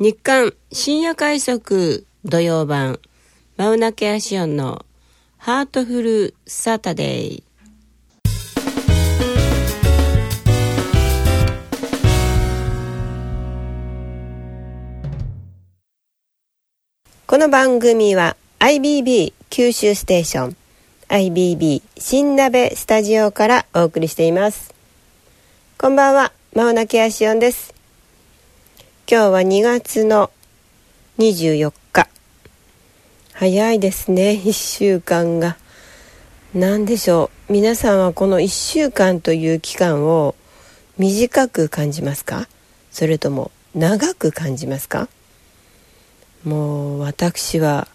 日刊深夜快速土曜版マウナケアシオンのハートフルサタデーこの番組は IBB 九州ステーション IBB 新鍋スタジオからお送りしています。こんばんはマウナケアシオンです。今日は2月の24日。早いですね。1週間が。何でしょう。皆さんはこの1週間という期間を短く感じますか？それとも長く感じますか？もう私は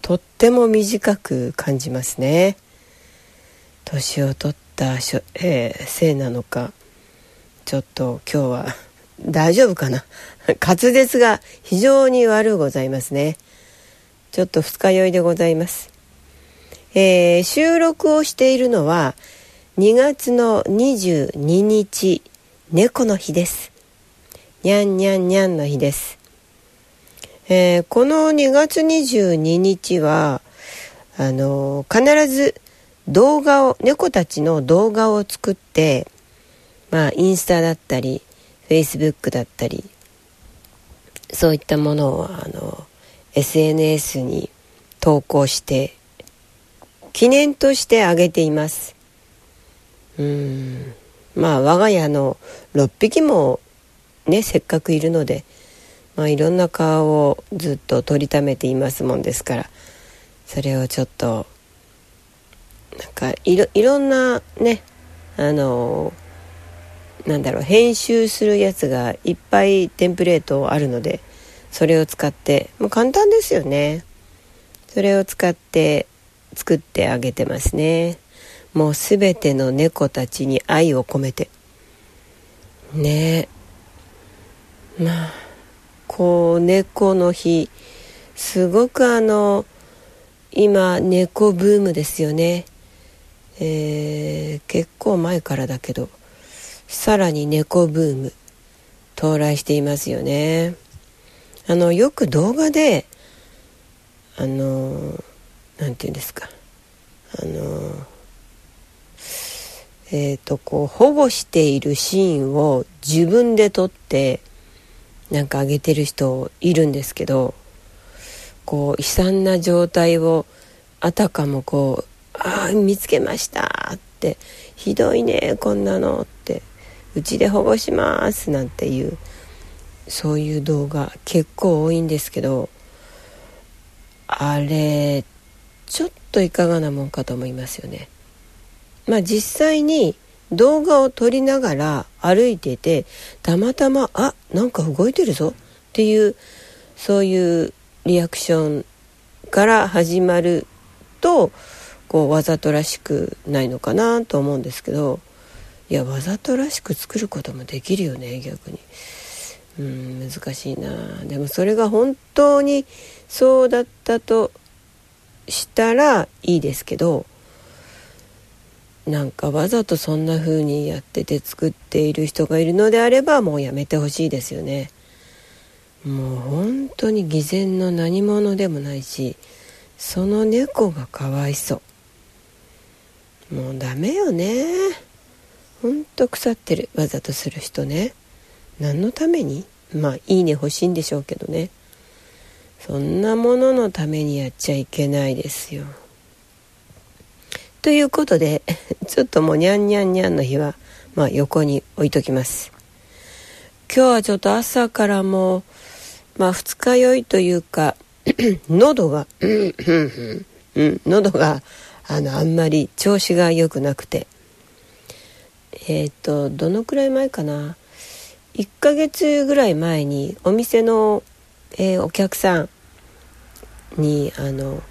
とっても短く感じますね。年を取ったしょ、えー、せいなのか。ちょっと今日は大丈夫かな？滑舌が非常に悪うございますね。ちょっと二日酔いでございます、えー、収録をしているのは2月の22日猫の日です。にゃんにゃんにゃんの日です。えー、この2月22日はあの必ず動画を猫たちの動画を作ってまあインスタだったりフェイスブックだったりそういったものをあの SNS に投稿して記念としてあげています。うん。まあ我が家の6匹もねせっかくいるのでまあ、いろんな顔をずっと撮りためていますもんですからそれをちょっとなんかいろいろんなねあのなんだろう編集するやつがいっぱいテンプレートあるのでそれを使ってもう簡単ですよね。それを使って作ってあげてますね。もう全ての猫たちに愛を込めて。ね。えまあこう猫の日すごくあの今猫ブームですよね、えー、結構前からだけど。さらに猫ブーム到来していますよね。あのよく動画であの何て言うんですか。あのえっ、ー、とこう保護しているシーンを自分で撮ってなんかあげてる人いるんですけどこう悲惨な状態をあたかもこう「ああ見つけました」って「ひどいねこんなの」って「うちで保護します」なんていうそういう動画結構多いんですけどあれちょっといかがなもんかと思いますよね。まあ実際に動画を撮りながら歩いててたまたまあなんか動いてるぞっていうそういうリアクションから始まるとこうわざとらしくないのかなと思うんですけどいやわざとらしく作ることもできるよね逆に。うん難しいな。でもそれが本当にそうだったとしたらいいですけどなんかわざとそんな風にやってて作っている人がいるのであればもうやめてほしいですよね。もう本当に偽善の何者でもないしその猫がかわいそう。もうダメよね。ほんと腐ってるわざとする人ね。何のために？まあいいね欲しいんでしょうけどね。そんなもののためにやっちゃいけないですよ。ということで ちょっともうにゃんにゃんにゃんの日は、まあ、横に置いときます。今日はちょっと朝からもう、まあ、二日酔いというか 喉が うん喉があのあんまり調子が良くなくてえっ、ー、とどのくらい前かな？1ヶ月ぐらい前にお店の、えー、お客さんにあの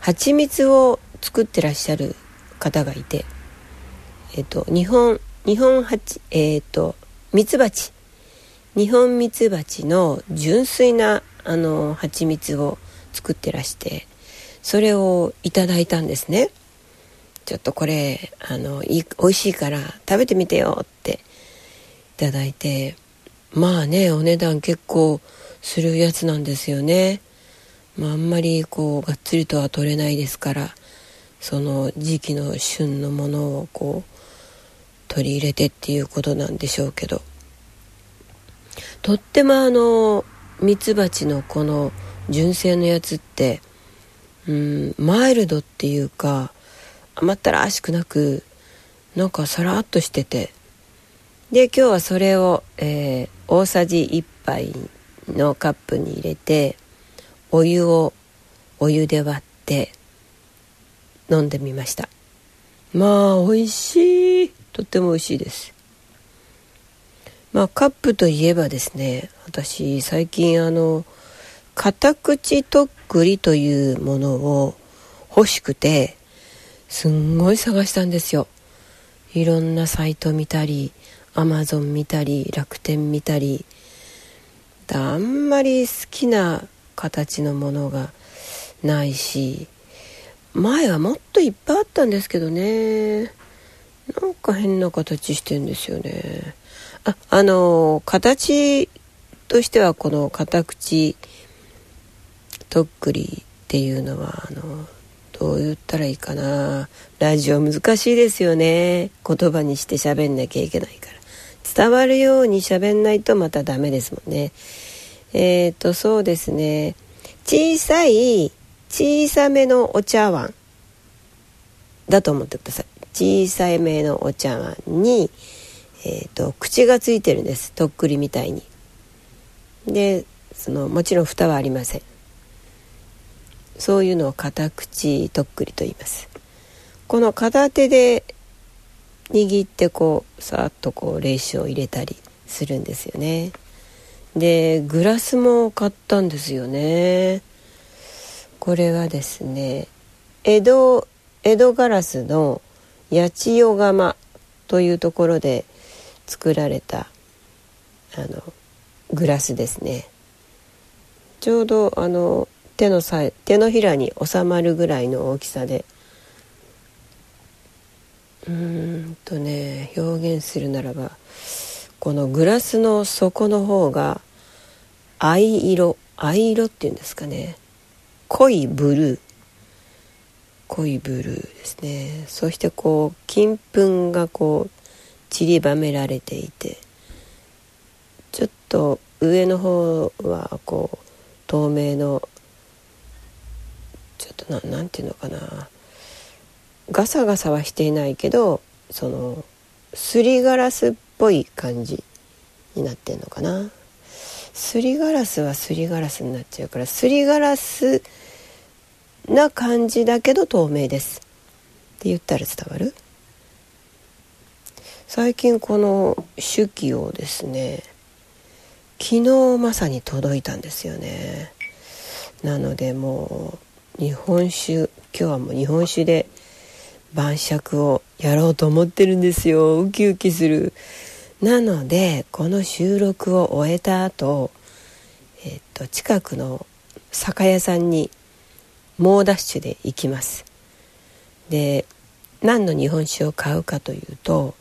蜂蜜を作ってらっしゃる方がいて、えっと、日本日本蜂えっとミツバチ日本ミツバチの純粋なあの蜂蜜を作ってらしてそれをいただいたんですね。ちょっとこれあのい美味しいから食べてみてよっていただいてまあねお値段結構するやつなんですよね。まあ、あんまりこうがっつりとは取れないですからその時期の旬のものをこう取り入れてっていうことなんでしょうけどとってもあのミツバチのこの純正のやつってうんマイルドっていうか甘ったらしくなくなんかさらっとしてて。で今日はそれを、えー、大さじ1杯のカップに入れてお湯をお湯で割って飲んでみました。まあ美味しい。とっても美味しいです。まあカップといえばですね私最近あの片口とっくりというものを欲しくてすんごい探したんですよ。いろんなサイト見たりアマゾン見たり楽天見たり。あんまり好きな形のものがないし前はもっといっぱいあったんですけどね。なんか変な形してんですよね。ああの形としてはこの片口とっくりっていうのはあのどう言ったらいいかな。ラジオ難しいですよね。言葉にして喋んなきゃいけないから。伝わるように喋んないとまたダメですもんね。えっ、ー、とそうですね。小さい小さめのお茶碗。だと思ってください。小さいめのお茶碗に、えーと、口がついてるんです。とっくりみたいに。でそのもちろん蓋はありません。そういうのを片口とっくりと言います。この片手で握ってこうさっとこう冷酒を入れたりするんですよね。でグラスも買ったんですよね。これはですね江戸江戸ガラスの八千代窯というところで作られたあのグラスですね。ちょうどあの手のさ手のひらに収まるぐらいの大きさで。うーんとね表現するならばこのグラスの底の方が藍色藍色っていうんですかね。濃いブルー。濃いブルーですね。そしてこう金粉がこう散りばめられていてちょっと上の方はこう透明のちょっとな何て言うのかな。ガサガサはしていないけどそのすりガラスっぽい感じになってんのかな。すりガラスはすりガラスになっちゃうからすりガラスな感じだけど透明です。って言ったら伝わる？最近この手記をですね昨日まさに届いたんですよね。なのでもう日本酒今日はもう日本酒で晩酌をやろうと思ってるんですよ。ウキウキする。なのでこの収録を終えた後、えっと近くの酒屋さんに猛ダッシュで行きます。で何の日本酒を買うかというと、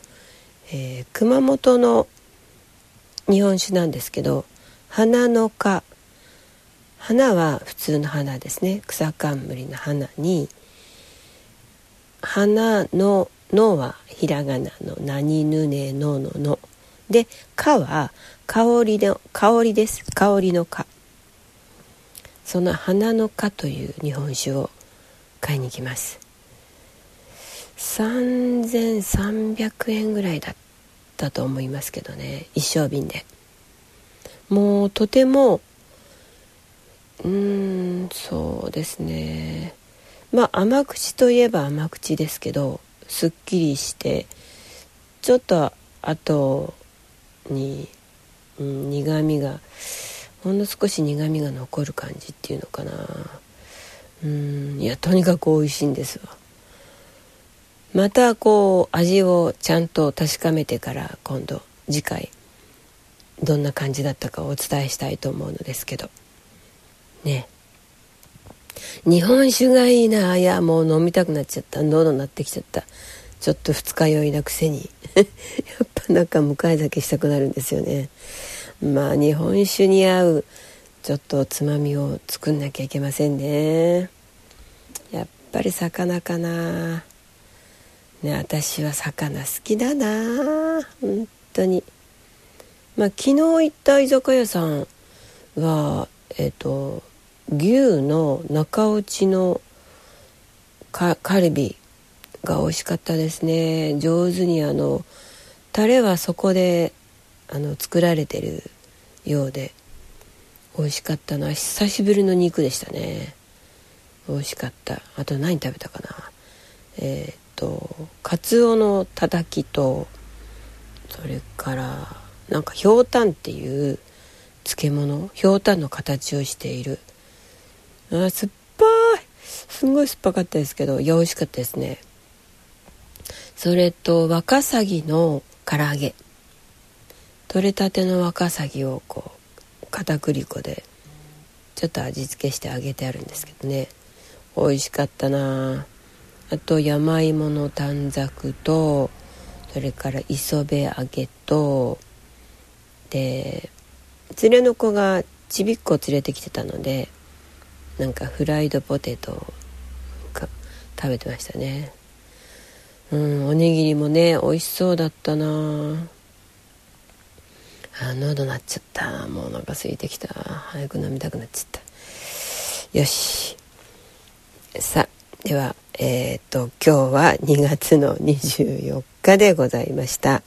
えー、熊本の日本酒なんですけど花の花花は普通の花ですね。草冠の花に花の「の」はひらがなの「何ぬねの」の「の」で「か」は香りの香りです。香りの「か」その花の花という日本酒を買いに行きます。3300円ぐらいだったと思いますけどね。一升瓶で。もうとてもうーんそうですね。まあ甘口といえば甘口ですけどすっきりしてちょっと後に、うん、苦みがほんの少し苦みが残る感じっていうのかな。うんいやとにかく美味しいんですわ。またこう味をちゃんと確かめてから今度次回どんな感じだったかをお伝えしたいと思うのですけど。ね。日本酒がいいないやもう飲みたくなっちゃった喉になってきちゃった。ちょっと二日酔いなくせに。やっぱなんか向かい酒したくなるんですよね。まあ日本酒に合うちょっとおつまみを作んなきゃいけませんね。やっぱり魚かな。ね私は魚好きだな本当に。まあ昨日行った居酒屋さんはえっ、ー、と牛の中落ちのカルビが美味しかったですね。上手にあのタレはそこであの作られてるようで美味しかったな久しぶりの肉でしたね。美味しかった。あと何食べたかな。えー、っとかつおのたたきとそれからなんかひょうたんっていう漬物ひょうたんの形をしているあ酸っぱい。すんごい酸っぱかったですけどいや美味しかったですね。それとワカサギの唐揚げ。取れたてのワカサギをこう片栗粉でちょっと味付けして揚げてあるんですけどね。美味しかったな。あと山芋の短冊とそれから磯辺揚げとで連れの子がちびっこを連れてきてたのでなんかフライドポテトか食べてましたね。うんおにぎりもね美味しそうだったな。あ喉鳴っちゃった。もうお腹空いてきた。早く飲みたくなっちゃった。よし。さあではえっ、と今日は2月の24日でございました。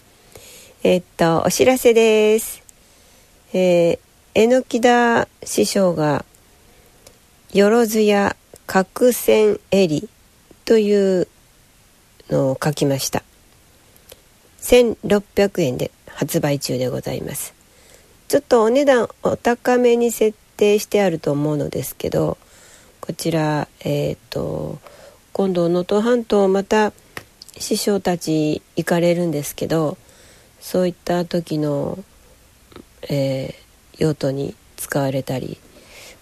えっ、とお知らせです。えー、き田師匠がよろずや角栓襟というのを書きました。1600円で発売中でございます。ちょっとお値段お高めに設定してあると思うのですけどこちらえっ、ー、と今度能登半島また師匠たち行かれるんですけどそういった時の、えー、用途に使われたり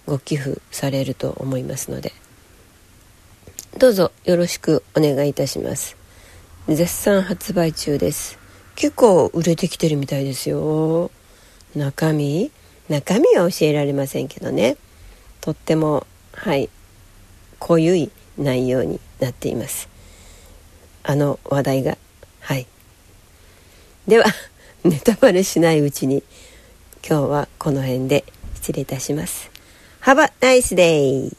ご寄付されると思いますので。どうぞよろしくお願いいたします。絶賛発売中です。結構売れてきてるみたいですよ。中身？中身は教えられませんけどね。とってもはい濃ゆい内容になっています。あの話題が。はい。では ネタバレしないうちに今日はこの辺で失礼いたします。Have a nice day!